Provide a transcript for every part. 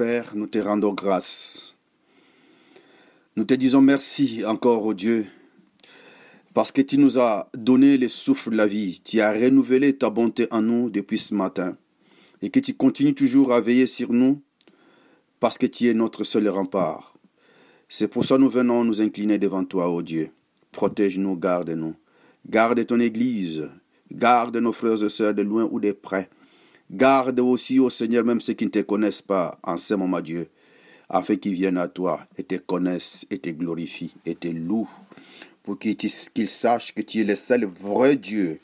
Père, nous te rendons grâce. Nous te disons merci encore, au Dieu, parce que tu nous as donné le souffle de la vie. Tu as renouvelé ta bonté en nous depuis ce matin. Et que tu continues toujours à veiller sur nous, parce que tu es notre seul rempart. C'est pour ça que nous venons nous incliner devant toi, ô Dieu. Protège-nous, garde-nous. Garde ton Église. Garde nos frères et sœurs de loin ou de près. Garde aussi, ô Seigneur, même ceux qui ne te connaissent pas, en ce moment, Dieu, afin qu'ils viennent à toi et te connaissent et te glorifient et te louent, pour qu'ils sachent que tu es le seul vrai Dieu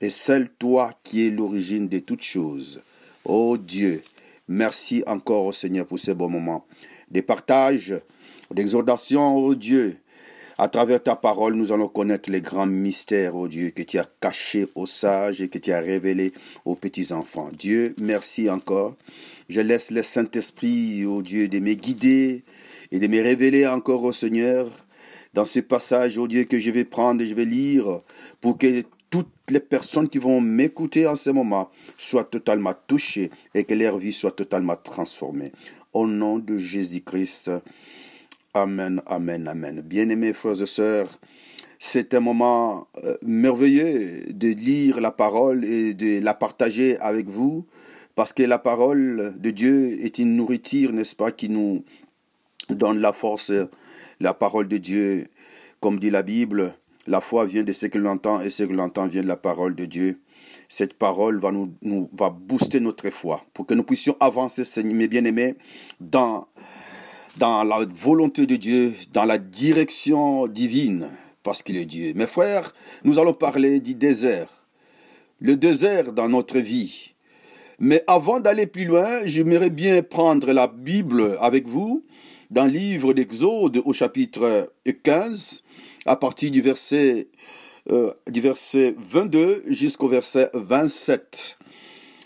et seul toi qui es l'origine de toutes choses. Ô Dieu, merci encore, ô Seigneur, pour ces bons moments. Des partages, d'exhortations, ô Dieu, à travers ta parole, nous allons connaître les grands mystères, ô Dieu, que tu as cachés aux sages et que tu as révélés aux petits-enfants. Dieu, merci encore. Je laisse le Saint-Esprit, ô Dieu, de me guider et de me révéler encore au Seigneur dans ce passage, ô Dieu, que je vais prendre et je vais lire pour que toutes les personnes qui vont m'écouter en ce moment soient totalement touchées et que leur vie soit totalement transformée. Au nom de Jésus-Christ. Amen, amen, amen. Bien-aimés frères et sœurs, c'est un moment euh, merveilleux de lire la parole et de la partager avec vous, parce que la parole de Dieu est une nourriture, n'est-ce pas, qui nous donne la force. La parole de Dieu, comme dit la Bible, la foi vient de ce que l'on entend et ce que l'on entend vient de la parole de Dieu. Cette parole va nous, va booster notre foi pour que nous puissions avancer, Seigneur, mes bien-aimés, dans dans la volonté de Dieu, dans la direction divine, parce qu'il est Dieu. Mes frères, nous allons parler du désert. Le désert dans notre vie. Mais avant d'aller plus loin, j'aimerais bien prendre la Bible avec vous dans le livre d'Exode au chapitre 15, à partir du verset, euh, du verset 22 jusqu'au verset 27.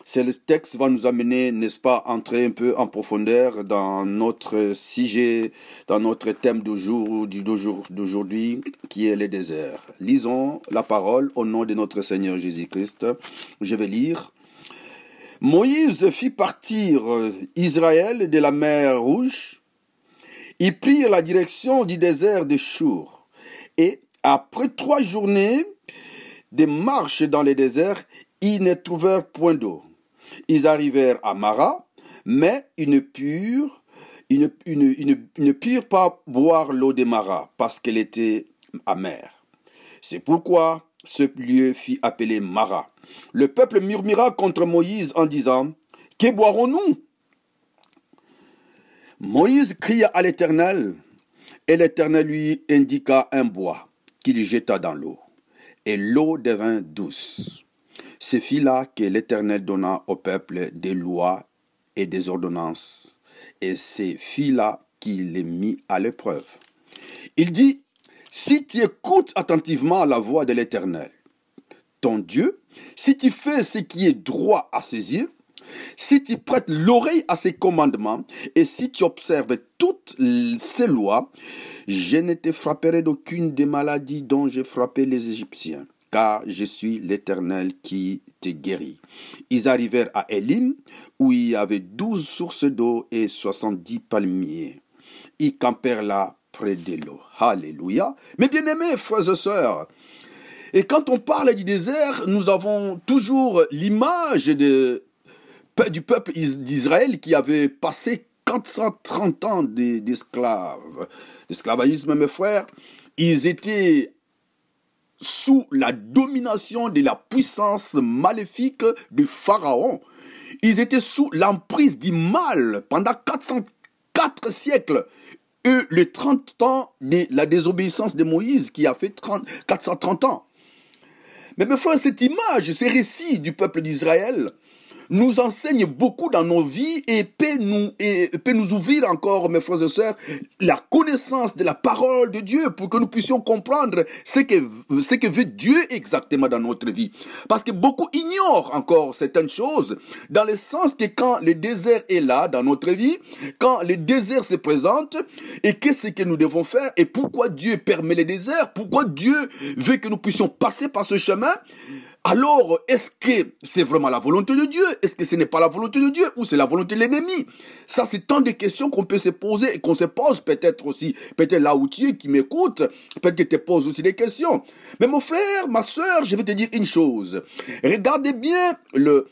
Ce texte va nous amener, n'est-ce pas, entrer un peu en profondeur dans notre sujet, dans notre thème d'aujourd'hui, qui est le désert. Lisons la parole au nom de notre Seigneur Jésus-Christ. Je vais lire. Moïse fit partir Israël de la mer Rouge. Ils prirent la direction du désert de Chour. Et après trois journées de marche dans le désert, ils ne trouvèrent point d'eau. Ils arrivèrent à Mara, mais ils ne purent, pas boire l'eau de Mara parce qu'elle était amère. C'est pourquoi ce lieu fit appeler Mara. Le peuple murmura contre Moïse en disant Que boirons-nous? Moïse cria à l'Éternel, et l'Éternel lui indiqua un bois qu'il jeta dans l'eau, et l'eau devint douce. Ce fit là que l'Éternel donna au peuple des lois et des ordonnances, et c'est fit là qu'il les mit à l'épreuve. Il dit, si tu écoutes attentivement la voix de l'Éternel, ton Dieu, si tu fais ce qui est droit à ses yeux, si tu prêtes l'oreille à ses commandements, et si tu observes toutes ses lois, je ne te frapperai d'aucune des maladies dont j'ai frappé les Égyptiens car je suis l'Éternel qui te guérit. Ils arrivèrent à Elim, où il y avait douze sources d'eau et soixante-dix palmiers. Ils campèrent là près de l'eau. Alléluia. Mais bien aimés, frères et sœurs, et quand on parle du désert, nous avons toujours l'image du peuple d'Israël qui avait passé 430 ans d'esclaves. L'esclavagisme, mes frères, ils étaient sous la domination de la puissance maléfique de Pharaon. Ils étaient sous l'emprise du mal pendant 404 siècles. Et les 30 ans de la désobéissance de Moïse qui a fait 430 ans. Mais mes frères, cette image, ces récits du peuple d'Israël, nous enseigne beaucoup dans nos vies et peut nous, et peut nous ouvrir encore, mes frères et sœurs, la connaissance de la parole de Dieu pour que nous puissions comprendre ce que, ce que veut Dieu exactement dans notre vie. Parce que beaucoup ignorent encore certaines choses dans le sens que quand le désert est là dans notre vie, quand le désert se présente et qu'est-ce que nous devons faire et pourquoi Dieu permet les déserts, pourquoi Dieu veut que nous puissions passer par ce chemin, alors est-ce que c'est vraiment la volonté de Dieu? Est-ce que ce n'est pas la volonté de Dieu ou c'est la volonté de l'ennemi? Ça, c'est tant de questions qu'on peut se poser et qu'on se pose peut-être aussi. Peut-être là où tu es, qui m'écoute, peut-être que tu te poses aussi des questions. Mais mon frère, ma soeur, je vais te dire une chose. Regardez bien le,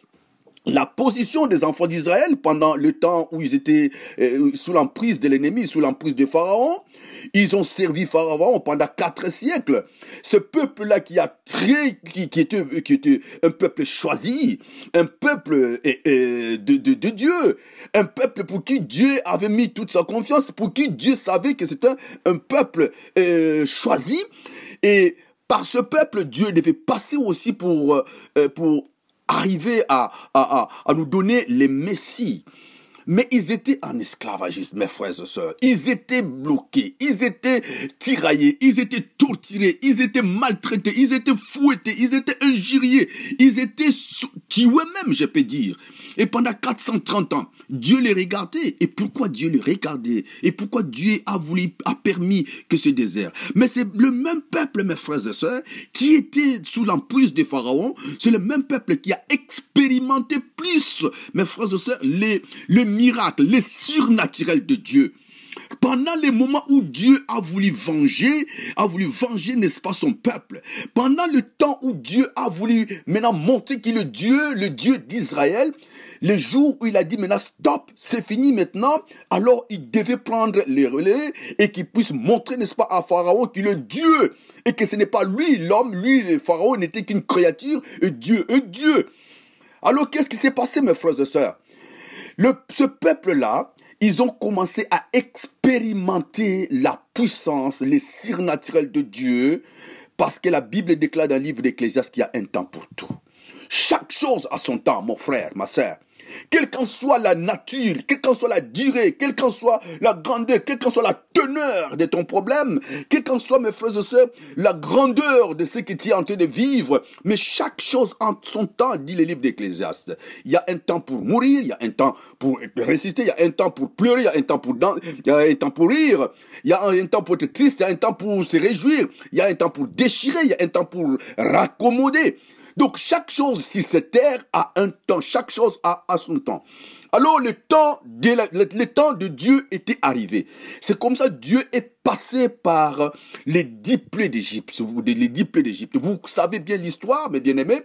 la position des enfants d'Israël pendant le temps où ils étaient euh, sous l'emprise de l'ennemi, sous l'emprise de Pharaon. Ils ont servi Pharaon pendant quatre siècles. Ce peuple-là qui a très, qui, qui, était, qui était un peuple choisi, un peuple euh, euh, de, Dieu, un peuple pour qui Dieu avait mis toute sa confiance, pour qui Dieu savait que c'était un, peuple choisi. Et par ce peuple, Dieu devait passer aussi pour, pour arriver à, à, à, nous donner les messies. Mais ils étaient en esclavagisme, mes frères et sœurs. Ils étaient bloqués, ils étaient tiraillés, ils étaient torturés, ils étaient maltraités, ils étaient fouettés, ils étaient injuriés, ils étaient tués même, je peux dire. Et pendant 430 ans, Dieu les regardait. Et pourquoi Dieu les regardait? Et pourquoi Dieu a voulu, a permis que ce désert? Mais c'est le même peuple, mes frères et sœurs, qui était sous l'emprise de Pharaon. C'est le même peuple qui a expérimenté plus, mes frères et sœurs, les, les miracles, les surnaturels de Dieu pendant les moments où Dieu a voulu venger, a voulu venger, n'est-ce pas, son peuple, pendant le temps où Dieu a voulu maintenant montrer qu'il est Dieu, le Dieu d'Israël, les jours où il a dit maintenant stop, c'est fini maintenant, alors il devait prendre les relais et qu'il puisse montrer, n'est-ce pas, à Pharaon qu'il est Dieu et que ce n'est pas lui, l'homme, lui, le Pharaon n'était qu'une créature et Dieu est Dieu. Alors qu'est-ce qui s'est passé, mes frères et sœurs? Ce peuple-là, ils ont commencé à expérimenter la puissance, les surnaturels de Dieu, parce que la Bible déclare dans le livre d'Ecclésias qu'il y a un temps pour tout. Chaque chose a son temps, mon frère, ma sœur quelle qu'en soit la nature, quelle qu'en soit la durée, quelle qu'en soit la grandeur, quelle qu'en soit la teneur de ton problème, quelle qu'en soit, mes frères et sœurs, la grandeur de ce que tu es en train de vivre, mais chaque chose en son temps, dit le livre d'Ecclésiaste. Il y a un temps pour mourir, il y a un temps pour résister, il y a un temps pour pleurer, il y a un temps pour il y a un temps pour rire, il y a un temps pour être triste, il y a un temps pour se réjouir, il y a un temps pour déchirer, il y a un temps pour raccommoder. Donc chaque chose sur cette terre a un temps, chaque chose a, son temps. Alors le temps, de le, temps de Dieu était arrivé. C'est comme ça Dieu est passé par les dix d'Égypte. Les dix plaies d'Égypte. Vous savez bien l'histoire, mes bien-aimés,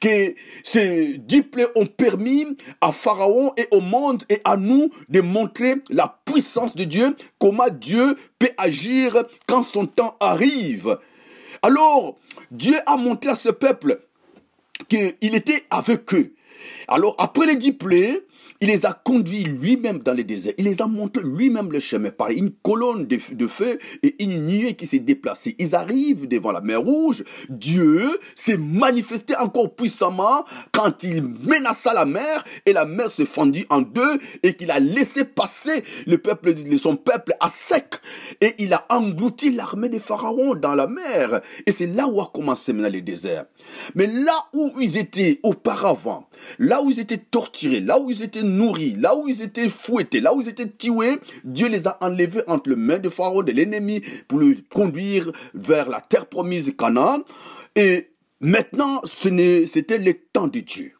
que ces dix plaies ont permis à Pharaon et au monde et à nous de montrer la puissance de Dieu, comment Dieu peut agir quand son temps arrive. Alors, Dieu a montré à ce peuple qu'il était avec eux. Alors, après les dix il les a conduits lui-même dans le désert. Il les a montré lui-même le chemin par une colonne de, feu et une nuée qui s'est déplacée. Ils arrivent devant la mer Rouge. Dieu s'est manifesté encore puissamment quand il menaça la mer et la mer se fendit en deux et qu'il a laissé passer le peuple, son peuple à sec. Et il a englouti l'armée des pharaons dans la mer. Et c'est là où a commencé maintenant le désert. Mais là où ils étaient auparavant, là où ils étaient torturés, là où ils étaient nourris, là où ils étaient fouettés, là où ils étaient tués, Dieu les a enlevés entre les mains de Pharaon, de l'ennemi, pour le conduire vers la terre promise Canaan. Et maintenant, c'était le temps de Dieu.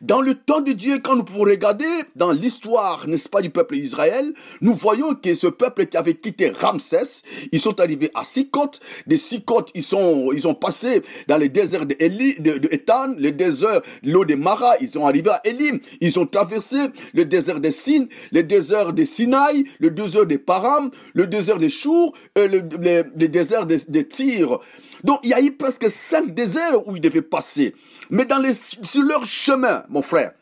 Dans le temps de Dieu, quand nous pouvons regarder dans l'histoire, n'est-ce pas, du peuple d'Israël, nous voyons que ce peuple qui avait quitté Ramsès, ils sont arrivés à Sikot. Des Sikot, ils sont, ils ont passé dans les déserts de, de, Ethan, le désert, l'eau de Mara, ils sont arrivés à Elim. Ils ont traversé le désert de Sin, le désert de Sinaï, le désert de Param, le désert de Chour, et le, désert de, de Tyr. Donc, il y a eu presque cinq déserts où ils devaient passer. Mais dans sur leur chemin, mon frère,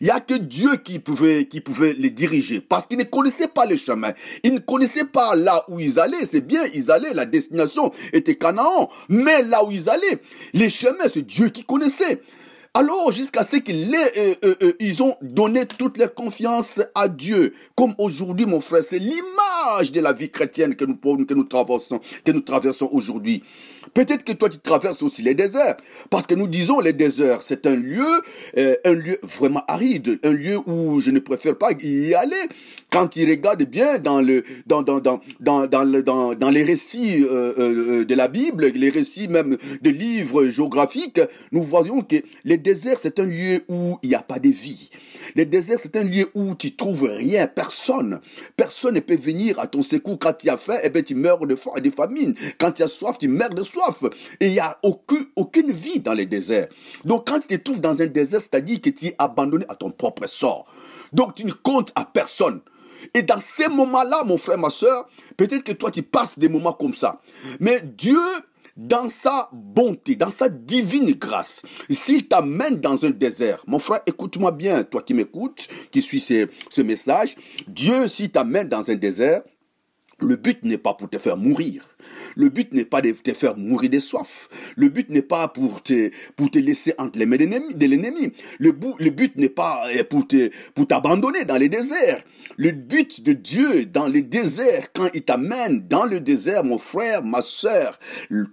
il n'y a que Dieu qui pouvait, qui pouvait les diriger. Parce qu'ils ne connaissaient pas le chemin. Ils ne connaissaient pas là où ils allaient. C'est bien, ils allaient, la destination était Canaan. Mais là où ils allaient, les chemins, c'est Dieu qui connaissait. Alors, jusqu'à ce qu'ils euh, euh, euh, ont donné toute leur confiance à Dieu. Comme aujourd'hui, mon frère, c'est l'image de la vie chrétienne que nous, que nous traversons, que nous traversons aujourd'hui. Peut-être que toi, tu traverses aussi les déserts. Parce que nous disons les déserts, c'est un lieu, un lieu vraiment aride, un lieu où je ne préfère pas y aller. Quand il regarde bien dans le, dans, dans, dans, dans, dans, dans, les récits de la Bible, les récits même de livres géographiques, nous voyons que les désert, c'est un lieu où il n'y a pas de vie. Le désert, c'est un lieu où tu trouves rien, personne. Personne ne peut venir à ton secours. Quand tu as faim, eh ben, tu meurs de faim et de famine. Quand tu as soif, tu meurs de soif. Et il n'y a aucune, aucune vie dans les déserts. Donc, quand tu te trouves dans un désert, c'est-à-dire que tu es abandonné à ton propre sort. Donc, tu ne comptes à personne. Et dans ces moments-là, mon frère, ma soeur, peut-être que toi, tu passes des moments comme ça. Mais Dieu dans sa bonté, dans sa divine grâce, s'il t'amène dans un désert, mon frère, écoute-moi bien, toi qui m'écoutes, qui suis ce, ce message, Dieu, s'il t'amène dans un désert, le but n'est pas pour te faire mourir. Le but n'est pas de te faire mourir de soif. Le but n'est pas pour te, pour te laisser entre les mains de l'ennemi. Le, le but n'est pas euh, pour te, pour t'abandonner dans les déserts. Le but de Dieu dans les déserts, quand il t'amène dans le désert, mon frère, ma soeur,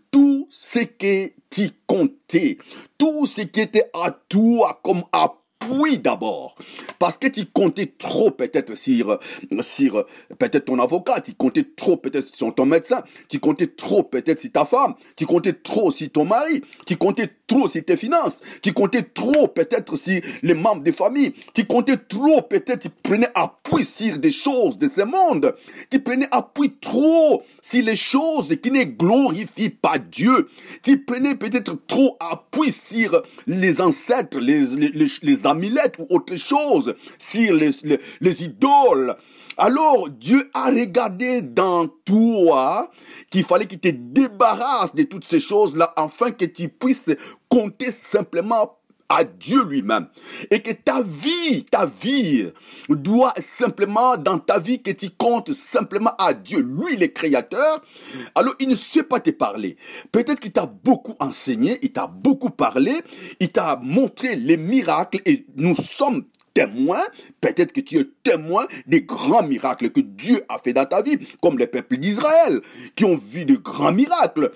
tout ce qui tu comptais, tout ce qui était à toi comme à oui d'abord. Parce que tu comptais trop peut-être sur, sur peut-être ton avocat, tu comptais trop peut-être sur ton médecin, tu comptais trop peut-être sur ta femme, tu comptais trop sur ton mari, tu comptais trop sur tes finances, tu comptais trop peut-être sur les membres des familles, tu comptais trop peut-être, tu prenais appui sur des choses de ce monde, tu prenais appui trop sur les choses qui ne glorifient pas Dieu, tu prenais peut-être trop appui sur les ancêtres, les, les, les, les amulettes ou autre chose, sur les, les idoles, alors Dieu a regardé dans toi qu'il fallait qu'il te débarrasse de toutes ces choses-là afin que tu puisses compter simplement à Dieu lui-même. Et que ta vie, ta vie doit simplement, dans ta vie, que tu comptes simplement à Dieu. Lui, le créateur. Alors, il ne sait pas te parler. Peut-être qu'il t'a beaucoup enseigné, il t'a beaucoup parlé, il t'a montré les miracles et nous sommes témoin, peut-être que tu es témoin des grands miracles que Dieu a fait dans ta vie, comme les peuples d'Israël, qui ont vu de grands miracles.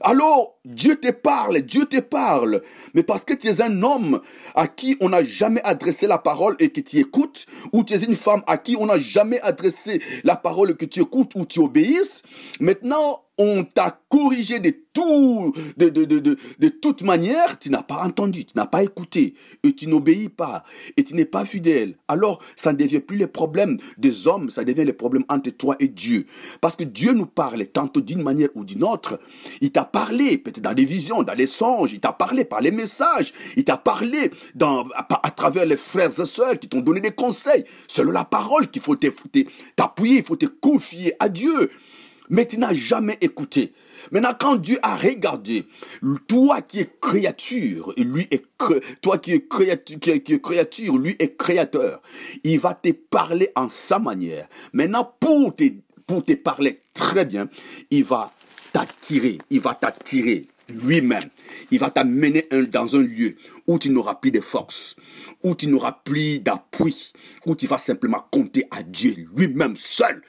Alors, Dieu te parle, Dieu te parle. Mais parce que tu es un homme à qui on n'a jamais adressé la parole et que tu écoutes, ou tu es une femme à qui on n'a jamais adressé la parole et que tu écoutes ou tu obéisses, maintenant, on t'a corrigé de tout, de, de, de, de, toute manière, tu n'as pas entendu, tu n'as pas écouté, et tu n'obéis pas, et tu n'es pas fidèle. Alors, ça ne devient plus les problèmes des hommes, ça devient les problèmes entre toi et Dieu. Parce que Dieu nous parle tantôt d'une manière ou d'une autre. Il t'a parlé, peut-être dans des visions, dans les songes, il t'a parlé par les messages, il t'a parlé à, travers les frères et sœurs qui t'ont donné des conseils. Selon la parole qu'il faut t'appuyer, il faut te confier à Dieu mais tu n'as jamais écouté. Maintenant, quand Dieu a regardé, toi qui es créature, lui est toi qui es créature, lui est créateur, il va te parler en sa manière. Maintenant, pour pour te parler très bien, il va t'attirer, il va t'attirer lui-même. Il va t'amener dans un lieu où tu n'auras plus de force, où tu n'auras plus d'appui, où tu vas simplement compter à Dieu lui-même seul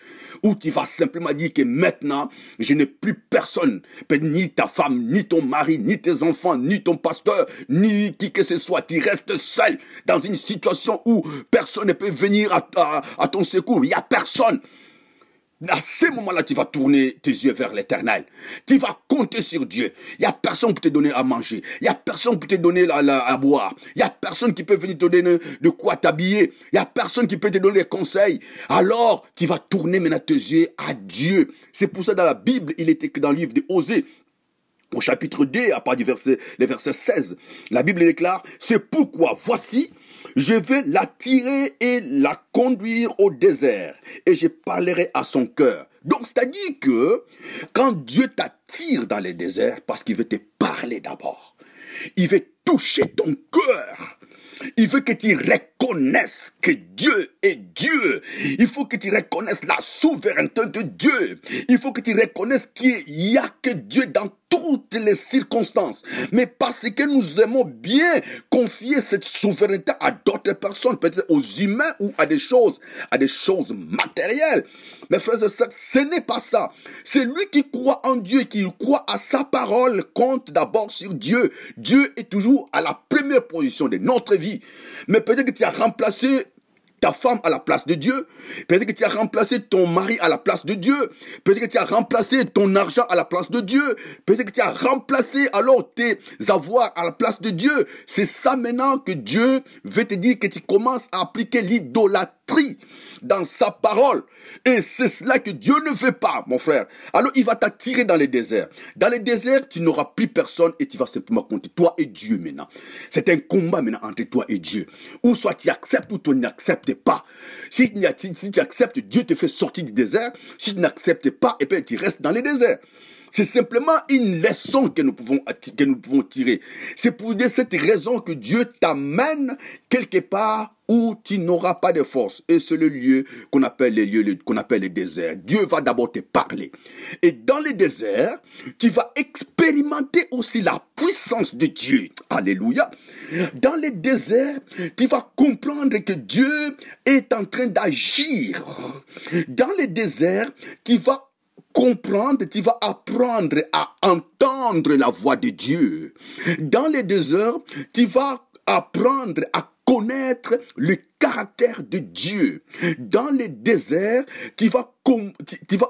où tu vas simplement dire que maintenant, je n'ai plus personne, ni ta femme, ni ton mari, ni tes enfants, ni ton pasteur, ni qui que ce soit. Tu restes seul dans une situation où personne ne peut venir à, à ton secours. Il n'y a personne. À ce moment-là, tu vas tourner tes yeux vers l'éternel. Tu vas compter sur Dieu. Il n'y a personne pour te donner à manger. Il n'y a personne pour te donner à boire. Il n'y a personne qui peut venir te donner de quoi t'habiller. Il n'y a personne qui peut te donner des conseils. Alors, tu vas tourner maintenant tes yeux à Dieu. C'est pour ça dans la Bible, il était que dans le livre de Osée, au chapitre 2, à part du verset, le verset 16, la Bible déclare, c'est pourquoi voici, je vais l'attirer et la conduire au désert et je parlerai à son cœur. Donc, c'est-à-dire que quand Dieu t'attire dans les déserts, parce qu'il veut te parler d'abord, il veut toucher ton cœur. Il veut que tu reconnaisses que Dieu est Dieu. Il faut que tu reconnaisses la souveraineté de Dieu. Il faut que tu reconnaisses qu'il n'y a que Dieu dans toutes les circonstances. Mais parce que nous aimons bien confier cette souveraineté à d'autres personnes, peut-être aux humains ou à des choses, à des choses matérielles. Mes frères et sœurs, ce n'est pas ça. C'est lui qui croit en Dieu, qui croit à sa parole, compte d'abord sur Dieu. Dieu est toujours à la première position de notre vie. Mais peut-être que tu as remplacé ta femme à la place de Dieu. Peut-être que tu as remplacé ton mari à la place de Dieu. Peut-être que tu as remplacé ton argent à la place de Dieu. Peut-être que tu as remplacé alors tes avoirs à la place de Dieu. C'est ça maintenant que Dieu veut te dire que tu commences à appliquer l'idolâtrie dans sa parole. Et c'est cela que Dieu ne veut pas, mon frère. Alors il va t'attirer dans les déserts. Dans les déserts, tu n'auras plus personne et tu vas simplement compter toi et Dieu maintenant. C'est un combat maintenant entre toi et Dieu. Ou soit tu acceptes ou tu n'acceptes pas. Si, si tu acceptes, Dieu te fait sortir du désert. Si tu n'acceptes pas, et eh bien tu restes dans les déserts. C'est simplement une leçon que nous pouvons, que nous pouvons tirer. C'est pour cette raison que Dieu t'amène quelque part où tu n'auras pas de force. Et c'est le lieu qu'on appelle les lieux, qu'on appelle les déserts. Dieu va d'abord te parler. Et dans les déserts, tu vas expérimenter aussi la puissance de Dieu. Alléluia. Dans les déserts, tu vas comprendre que Dieu est en train d'agir. Dans les déserts, tu vas comprendre, tu vas apprendre à entendre la voix de Dieu. Dans les déserts, tu vas apprendre à connaître le caractère de Dieu. Dans les déserts, tu vas,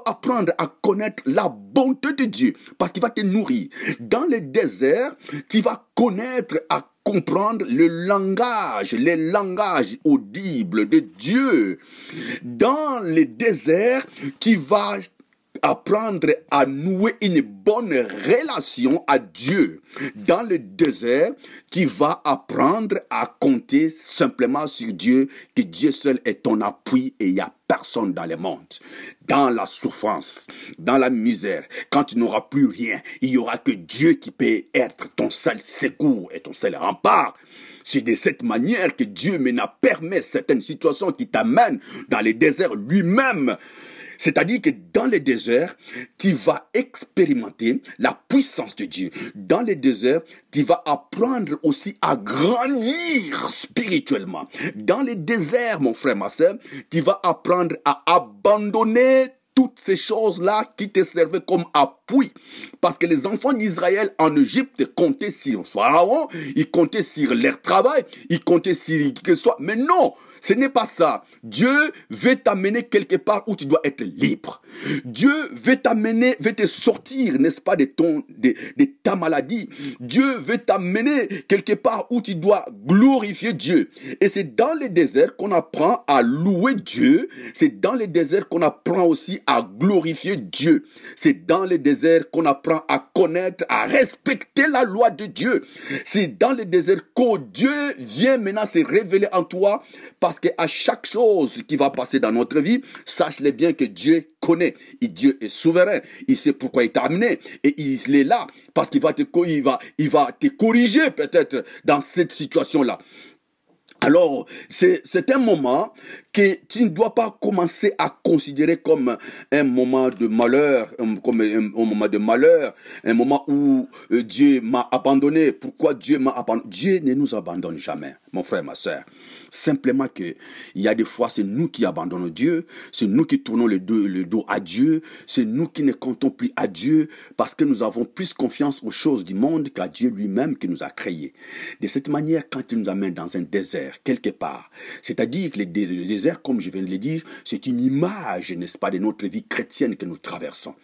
apprendre à connaître la bonté de Dieu parce qu'il va te nourrir. Dans les déserts, tu vas connaître à comprendre le langage, les langages audibles de Dieu. Dans les déserts, tu vas apprendre à nouer une bonne relation à Dieu. Dans le désert, tu vas apprendre à compter simplement sur Dieu, que Dieu seul est ton appui et il n'y a personne dans le monde. Dans la souffrance, dans la misère, quand tu n'auras plus rien, il n'y aura que Dieu qui peut être ton seul secours et ton seul rempart. C'est de cette manière que Dieu maintenant permet certaines situations qui t'amènent dans les déserts lui-même c'est-à-dire que dans les déserts, tu vas expérimenter la puissance de Dieu. Dans les déserts, tu vas apprendre aussi à grandir spirituellement. Dans les déserts, mon frère, ma soeur, tu vas apprendre à abandonner toutes ces choses-là qui te servaient comme appui. Parce que les enfants d'Israël en Égypte comptaient sur Pharaon, ils comptaient sur leur travail, ils comptaient sur qui que ce soit. Mais non, ce n'est pas ça. Dieu veut t'amener quelque part où tu dois être libre. Dieu veut t'amener, veut te sortir, n'est-ce pas, de, ton, de, ta maladie. Dieu veut t'amener quelque part où tu dois glorifier Dieu. Et c'est dans les déserts qu'on apprend à louer Dieu. C'est dans les déserts qu'on apprend aussi à glorifier Dieu. C'est dans les déserts qu'on apprend à connaître, à respecter la loi de Dieu. C'est dans les déserts que Dieu vient maintenant se révéler en toi parce qu'à chaque chose qui va passer dans notre vie, sache-le bien que Dieu connaît. Et Dieu est souverain. Il sait pourquoi il t'a amené. Et il est là parce qu'il va te, il va, il va te corriger peut-être dans cette situation-là. Alors, c'est un moment que tu ne dois pas commencer à considérer comme un moment de malheur, comme un, moment de malheur, un moment où euh, Dieu m'a abandonné. Pourquoi Dieu m'a abandonné Dieu ne nous abandonne jamais, mon frère, ma soeur. Simplement que il y a des fois, c'est nous qui abandonnons Dieu, c'est nous qui tournons le dos, le dos à Dieu, c'est nous qui ne comptons plus à Dieu parce que nous avons plus confiance aux choses du monde qu'à Dieu lui-même qui nous a créés. De cette manière, quand il nous amène dans un désert, quelque part, c'est-à-dire que le comme je viens de le dire, c'est une image, n'est-ce pas, de notre vie chrétienne que nous traversons.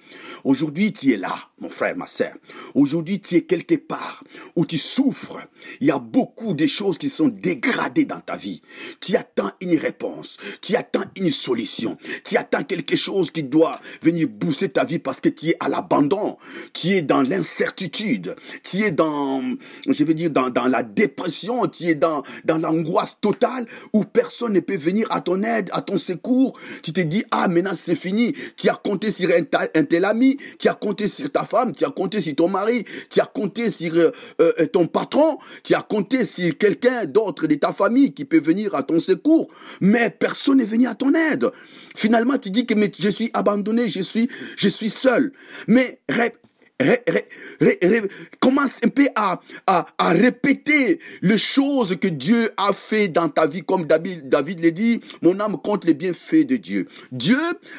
Aujourd'hui, tu es là, mon frère, ma sœur. Aujourd'hui, tu es quelque part où tu souffres. Il y a beaucoup de choses qui sont dégradées dans ta vie. Tu attends une réponse, tu attends une solution, tu attends quelque chose qui doit venir booster ta vie parce que tu es à l'abandon, tu es dans l'incertitude, tu es dans, je veux dire, dans, dans la dépression, tu es dans, dans l'angoisse totale où personne ne peut venir à ton aide, à ton secours. Tu te dis, ah, maintenant c'est fini. Tu as compté sur un, tel ami, tu as compté sur ta femme, tu as compté sur ton mari, tu as compté sur euh, euh, ton patron, tu as compté sur quelqu'un d'autre de ta famille qui peut venir à ton secours. Mais personne n'est venu à ton aide. Finalement, tu dis que mais je suis abandonné, je suis, je suis seul. Mais commence un peu à, à, à, répéter les choses que Dieu a fait dans ta vie, comme David, David l'a dit, mon âme compte les bienfaits de Dieu. Dieu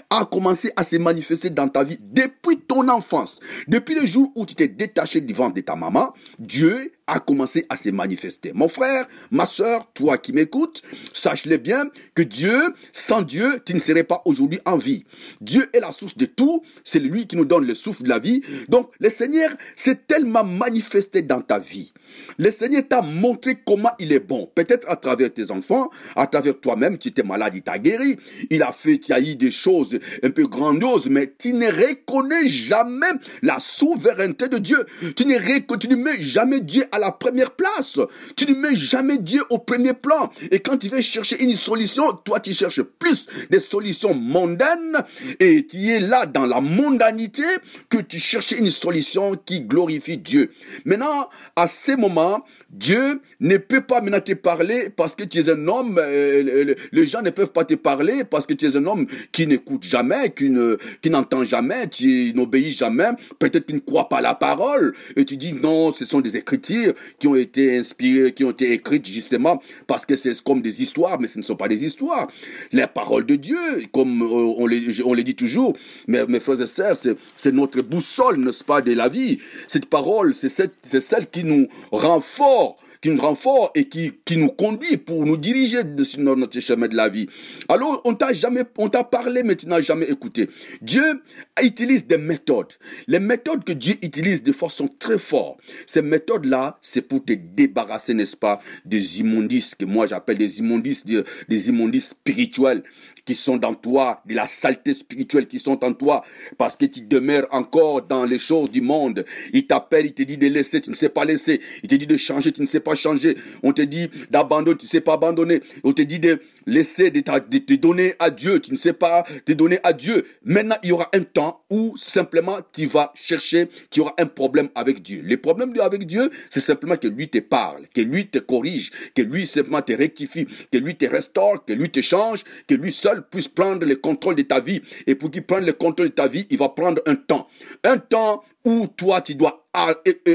a commencé à se manifester dans ta vie depuis ton enfance. Depuis le jour où tu t'es détaché du ventre de ta maman, Dieu a commencé à se manifester. Mon frère, ma soeur, toi qui m'écoutes, sache-le bien que Dieu, sans Dieu, tu ne serais pas aujourd'hui en vie. Dieu est la source de tout, c'est lui qui nous donne le souffle de la vie. Donc le Seigneur s'est tellement manifesté dans ta vie. Le Seigneur t'a montré comment il est bon. Peut-être à travers tes enfants, à travers toi-même, tu étais malade, il t'a guéri. Il a fait, tu as eu des choses un peu grandioses, mais tu ne reconnais jamais la souveraineté de Dieu. Tu ne, mets jamais Dieu la première place. Tu ne mets jamais Dieu au premier plan. Et quand tu veux chercher une solution, toi tu cherches plus des solutions mondaines et tu es là dans la mondanité que tu cherches une solution qui glorifie Dieu. Maintenant, à ces moments, Dieu ne peut pas maintenant te parler parce que tu es un homme, euh, les gens ne peuvent pas te parler parce que tu es un homme qui n'écoute jamais, qui ne, qui n'entend jamais, tu n'obéis jamais, peut-être tu ne crois pas la parole, et tu dis non, ce sont des écritures qui ont été inspirées, qui ont été écrites justement parce que c'est comme des histoires, mais ce ne sont pas des histoires. Les paroles de Dieu, comme euh, on les, on les dit toujours, mes, mes frères et sœurs, c'est notre boussole, n'est-ce pas, de la vie. Cette parole, c'est celle qui nous rend fort qui nous rend fort et qui, qui nous conduit pour nous diriger sur notre chemin de la vie. Alors, on t'a jamais, on t'a parlé, mais tu n'as jamais écouté. Dieu utilise des méthodes. Les méthodes que Dieu utilise de façon très forte. Ces méthodes-là, c'est pour te débarrasser, n'est-ce pas, des immondices que moi j'appelle des immondices, des immondices spirituels qui sont dans toi, de la saleté spirituelle qui sont en toi, parce que tu demeures encore dans les choses du monde. Il t'appelle, il te dit de laisser, tu ne sais pas laisser. Il te dit de changer, tu ne sais pas changer. On te dit d'abandonner, tu ne sais pas abandonner. On te dit de laisser, de, te donner à Dieu, tu ne sais pas te donner à Dieu. Maintenant, il y aura un temps où simplement tu vas chercher, tu auras un problème avec Dieu. Le problème avec Dieu, c'est simplement que lui te parle, que lui te corrige, que lui simplement te rectifie, que lui te restaure, que lui te change, que lui seul puisse prendre le contrôle de ta vie. Et pour qu'il prenne le contrôle de ta vie, il va prendre un temps. Un temps où toi, tu dois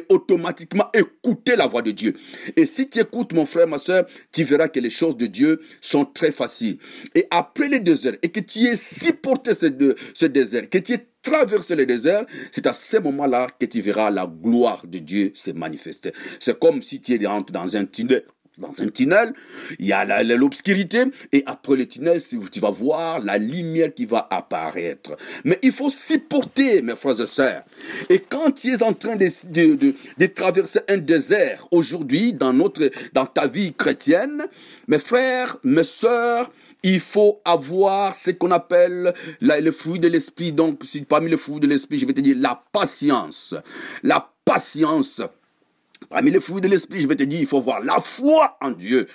automatiquement écouter la voix de Dieu. Et si tu écoutes, mon frère, ma soeur, tu verras que les choses de Dieu sont très faciles. Et après les déserts, et que tu aies supporté ce, ce désert, que tu aies traversé le désert, c'est à ce moment-là que tu verras la gloire de Dieu se manifester. C'est comme si tu es dans un tunnel dans un tunnel, il y a l'obscurité, et après le tunnel, tu vas voir la lumière qui va apparaître. Mais il faut s'y porter, mes frères et sœurs. Et quand tu es en train de, traverser un désert aujourd'hui dans, dans ta vie chrétienne, mes frères, mes sœurs, il faut avoir ce qu'on appelle le fruit de l'esprit. Donc, parmi les fruits de l'esprit, je vais te dire la patience. La patience Parmi les fruits de l'esprit, je vais te dire, il faut voir la foi en Dieu.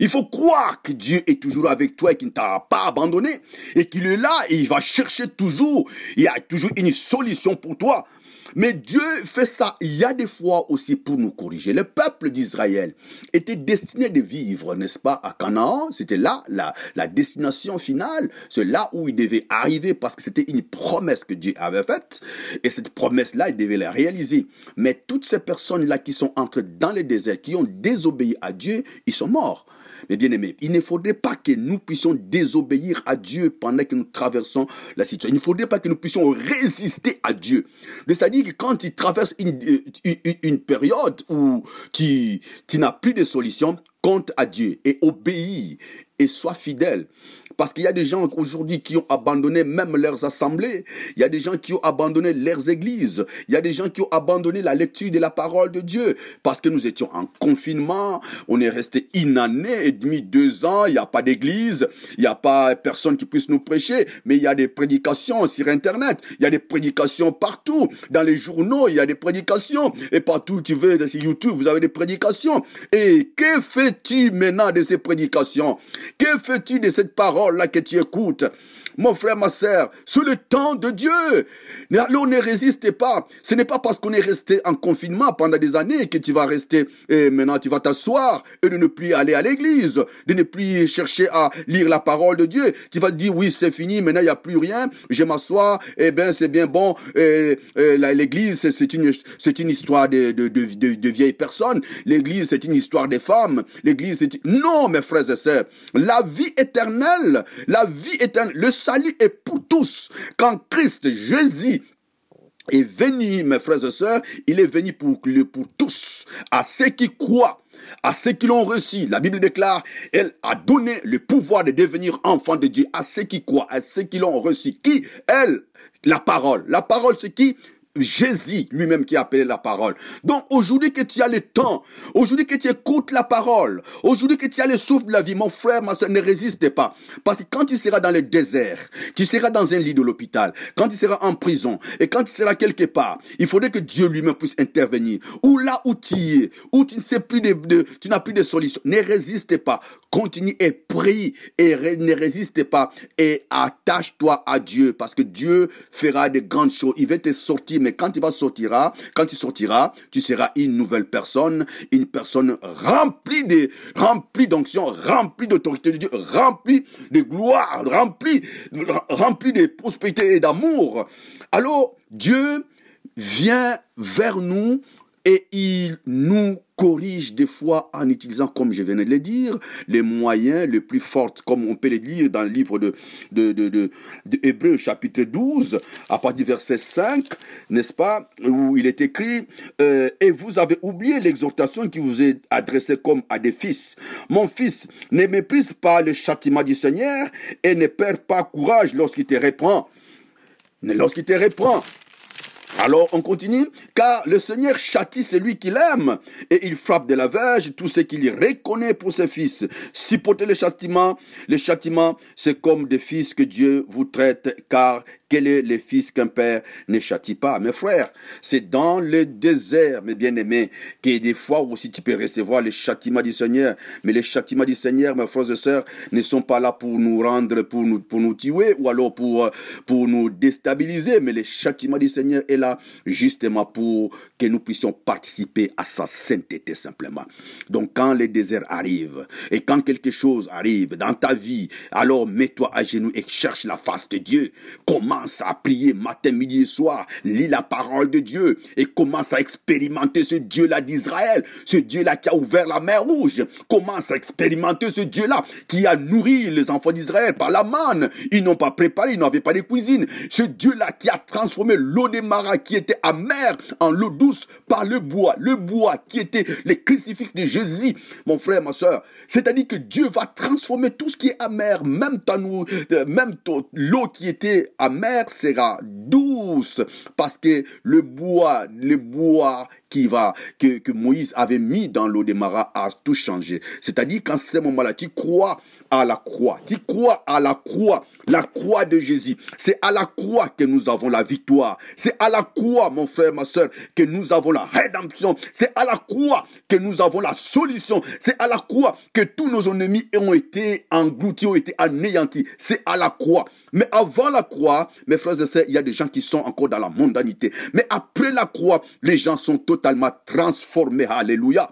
Il faut croire que Dieu est toujours avec toi et qu'il ne t'a pas abandonné et qu'il est là et il va chercher toujours. Il y a toujours une solution pour toi. Mais Dieu fait ça. Il y a des fois aussi pour nous corriger. Le peuple d'Israël était destiné de vivre, n'est-ce pas, à Canaan. C'était là la, destination finale. C'est là où il devait arriver parce que c'était une promesse que Dieu avait faite. Et cette promesse-là, il devait la réaliser. Mais toutes ces personnes-là qui sont entrées dans le désert, qui ont désobéi à Dieu, ils sont morts. Mais bien aimé, il ne faudrait pas que nous puissions désobéir à Dieu pendant que nous traversons la situation. Il ne faudrait pas que nous puissions résister à Dieu. C'est-à-dire que quand tu traverses une, une, période où tu, tu n'as plus de solution, compte à Dieu et obéis et sois fidèle. Parce qu'il y a des gens aujourd'hui qui ont abandonné même leurs assemblées. Il y a des gens qui ont abandonné leurs églises. Il y a des gens qui ont abandonné la lecture de la parole de Dieu. Parce que nous étions en confinement. On est resté une année et demie, deux ans. Il n'y a pas d'église. Il n'y a pas personne qui puisse nous prêcher. Mais il y a des prédications sur Internet. Il y a des prédications partout. Dans les journaux, il y a des prédications. Et partout, tu veux, sur YouTube, vous avez des prédications. Et que fais-tu maintenant de ces prédications? Que fais-tu de cette parole-là que tu écoutes? Mon frère, ma sœur, sous le temps de Dieu. Alors ne résistez pas. Ce n'est pas parce qu'on est resté en confinement pendant des années que tu vas rester et maintenant tu vas t'asseoir et de ne plus aller à l'église, de ne plus chercher à lire la parole de Dieu. Tu vas te dire oui c'est fini, maintenant il n'y a plus rien, je m'assois, eh bien c'est bien bon. L'église c'est une c'est une histoire de, de, de, de vieilles personnes. L'église c'est une histoire des femmes. L'église non mes frères et sœurs, la vie éternelle, la vie éternelle, le salut est pour tous. Quand Christ Jésus est venu, mes frères et sœurs, il est venu pour, pour tous, à ceux qui croient, à ceux qui l'ont reçu. La Bible déclare, elle a donné le pouvoir de devenir enfant de Dieu à ceux qui croient, à ceux qui l'ont reçu. Qui? Elle, la parole. La parole, c'est qui? Jésus lui-même qui a appelé la parole. Donc aujourd'hui que tu as le temps, aujourd'hui que tu écoutes la parole, aujourd'hui que tu as le souffle de la vie, mon frère, ma soeur, ne résiste pas. Parce que quand tu seras dans le désert, tu seras dans un lit de l'hôpital, quand tu seras en prison et quand tu seras quelque part, il faudrait que Dieu lui-même puisse intervenir. Ou là où tu es, où tu n'as plus de solution, ne résiste pas. Continue et prie et ne résiste pas et attache-toi à Dieu parce que Dieu fera de grandes choses. Il va te sortir mais quand tu vas sortira, quand tu seras une nouvelle personne, une personne remplie de, remplie d'onction, remplie d'autorité de Dieu, remplie de gloire, remplie, remplie de prospérité et d'amour. Alors, Dieu vient vers nous et il nous corrige des fois en utilisant, comme je venais de le dire, les moyens les plus forts, comme on peut les lire dans le livre de, Hébreu chapitre 12, à partir du verset 5, n'est-ce pas, où il est écrit, euh, et vous avez oublié l'exhortation qui vous est adressée comme à des fils. Mon fils, ne méprise pas le châtiment du Seigneur et ne perds pas courage lorsqu'il te reprend. Lorsqu'il te reprend, alors on continue, car le Seigneur châtie celui qu'il aime, et il frappe de la verge tout ce qu'il reconnaît pour ses fils. Supporter le châtiment, le châtiment, c'est comme des fils que Dieu vous traite, car quel est le fils qu'un père ne châtie pas Mes frères, c'est dans le désert, mes bien-aimés, que des fois aussi tu peux recevoir le châtiment du Seigneur. Mais les châtiments du Seigneur, mes frères et sœurs, ne sont pas là pour nous rendre, pour nous, pour nous tuer, ou alors pour, pour nous déstabiliser. Mais le châtiment du Seigneur est là justement pour que nous puissions participer à sa sainteté simplement. Donc quand le désert arrive, et quand quelque chose arrive dans ta vie, alors mets-toi à genoux et cherche la face de Dieu. Comment commence à prier matin, midi et soir, lis la parole de Dieu et commence à expérimenter ce Dieu-là d'Israël, ce Dieu-là qui a ouvert la mer rouge. Commence à expérimenter ce Dieu-là qui a nourri les enfants d'Israël par la manne. Ils n'ont pas préparé, ils n'avaient pas de cuisine. Ce Dieu-là qui a transformé l'eau des maras qui était amère en l'eau douce par le bois. Le bois qui était les crucifix de Jésus, mon frère, ma soeur. C'est-à-dire que Dieu va transformer tout ce qui est amer, même, euh, même l'eau qui était amère sera douce parce que le bois, le bois qui va, que, que Moïse avait mis dans l'eau des maras a tout changé. C'est-à-dire qu'en ce moment-là, tu crois à la croix. Tu crois à la croix, la croix de Jésus. C'est à la croix que nous avons la victoire. C'est à la croix, mon frère, ma soeur, que nous avons la rédemption. C'est à la croix que nous avons la solution. C'est à la croix que tous nos ennemis ont été engloutis, ont été anéantis. C'est à la croix. Mais avant la croix, mes frères et sœurs, il y a des gens qui sont encore dans la mondanité. Mais après la croix, les gens sont totalement transformés. Alléluia.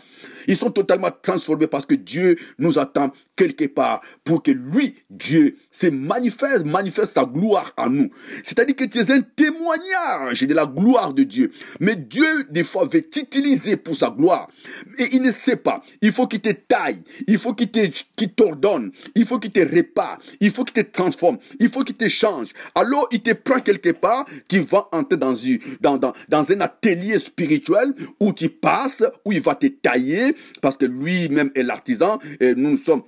Ils sont totalement transformés parce que Dieu nous attend quelque part pour que lui, Dieu, se manifeste, manifeste sa gloire en nous. C'est-à-dire que tu es un témoignage de la gloire de Dieu. Mais Dieu, des fois, veut t'utiliser pour sa gloire. Et il ne sait pas. Il faut qu'il te taille. Il faut qu'il t'ordonne. Il faut qu'il te répare. Il faut qu'il te transforme. Il faut qu'il te change. Alors, il te prend quelque part. Tu vas entrer dans, dans, dans, dans un atelier spirituel où tu passes, où il va te tailler parce que lui-même est l'artisan et nous sommes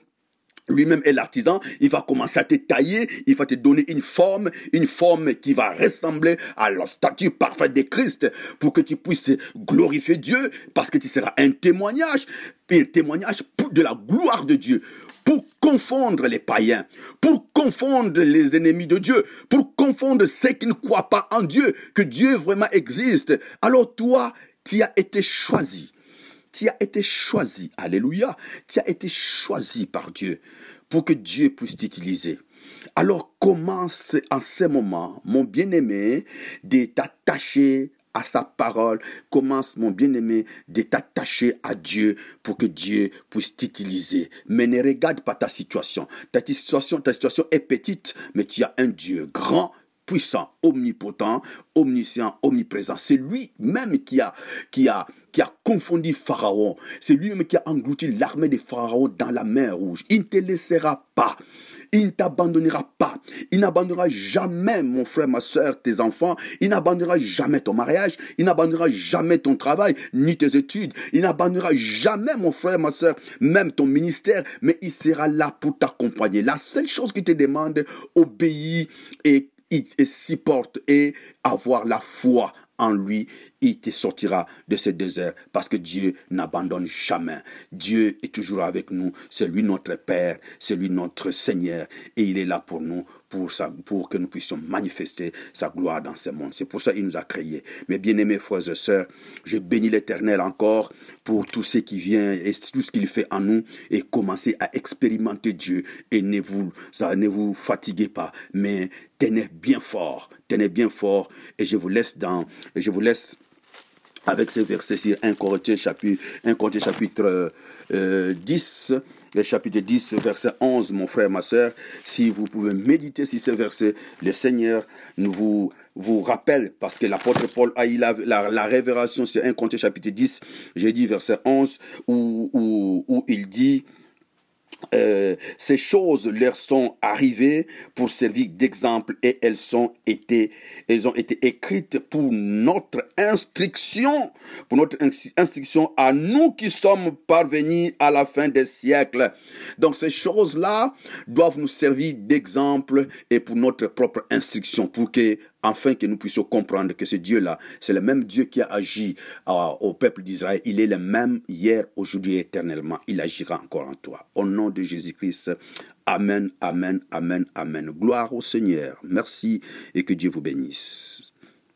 lui-même est l'artisan, il va commencer à te tailler, il va te donner une forme, une forme qui va ressembler à la statue parfaite de Christ pour que tu puisses glorifier Dieu parce que tu seras un témoignage, un témoignage de la gloire de Dieu pour confondre les païens, pour confondre les ennemis de Dieu, pour confondre ceux qui ne croient pas en Dieu, que Dieu vraiment existe. Alors toi, tu as été choisi tu as été choisi, alléluia, tu as été choisi par Dieu pour que Dieu puisse t'utiliser. Alors commence en ce moment, mon bien-aimé, de t'attacher à sa parole. Commence, mon bien-aimé, de t'attacher à Dieu pour que Dieu puisse t'utiliser. Mais ne regarde pas ta situation. Ta situation, est petite, mais tu as un Dieu grand puissant, omnipotent, omniscient, omniprésent. C'est lui-même qui a, qui a, qui a confondu Pharaon. C'est lui-même qui a englouti l'armée de Pharaon dans la mer rouge. Il ne te laissera pas. Il ne t'abandonnera pas. Il n'abandonnera jamais, mon frère, ma soeur, tes enfants. Il n'abandonnera jamais ton mariage. Il n'abandonnera jamais ton travail, ni tes études. Il n'abandonnera jamais, mon frère, ma soeur, même ton ministère. Mais il sera là pour t'accompagner. La seule chose qu'il te demande, obéis et et s'y porte et avoir la foi en lui, il te sortira de ce désert parce que Dieu n'abandonne jamais. Dieu est toujours avec nous. C'est lui notre Père, c'est lui notre Seigneur et il est là pour nous pour, que nous puissions manifester sa gloire dans ce monde. C'est pour ça qu'il nous a créés. Mes bien-aimés frères et sœurs, je bénis l'Éternel encore pour tout ce qui vient et tout ce qu'il fait en nous et commencez à expérimenter Dieu et ne vous, ne vous fatiguez pas, mais tenez bien fort, tenez bien fort et je vous laisse dans, je vous laisse avec ces versets sur 1 Corinthiens chapitre, 1 Corinthiens chapitre euh, 10 le chapitre 10, verset 11, mon frère, ma soeur. Si vous pouvez méditer sur ce verset, le Seigneur vous, vous rappelle, parce que l'apôtre Paul a eu la, la, révélation sur 1 Corinthiens chapitre 10, j'ai dit verset 11, où, où, où il dit, euh, ces choses leur sont arrivées pour servir d'exemple et elles sont été, elles ont été écrites pour notre instruction, pour notre instruction à nous qui sommes parvenus à la fin des siècles. Donc ces choses-là doivent nous servir d'exemple et pour notre propre instruction, pour que afin que nous puissions comprendre que ce Dieu-là, c'est le même Dieu qui a agi euh, au peuple d'Israël. Il est le même hier, aujourd'hui et éternellement. Il agira encore en toi. Au nom de Jésus-Christ, Amen, Amen, Amen, Amen. Gloire au Seigneur. Merci et que Dieu vous bénisse.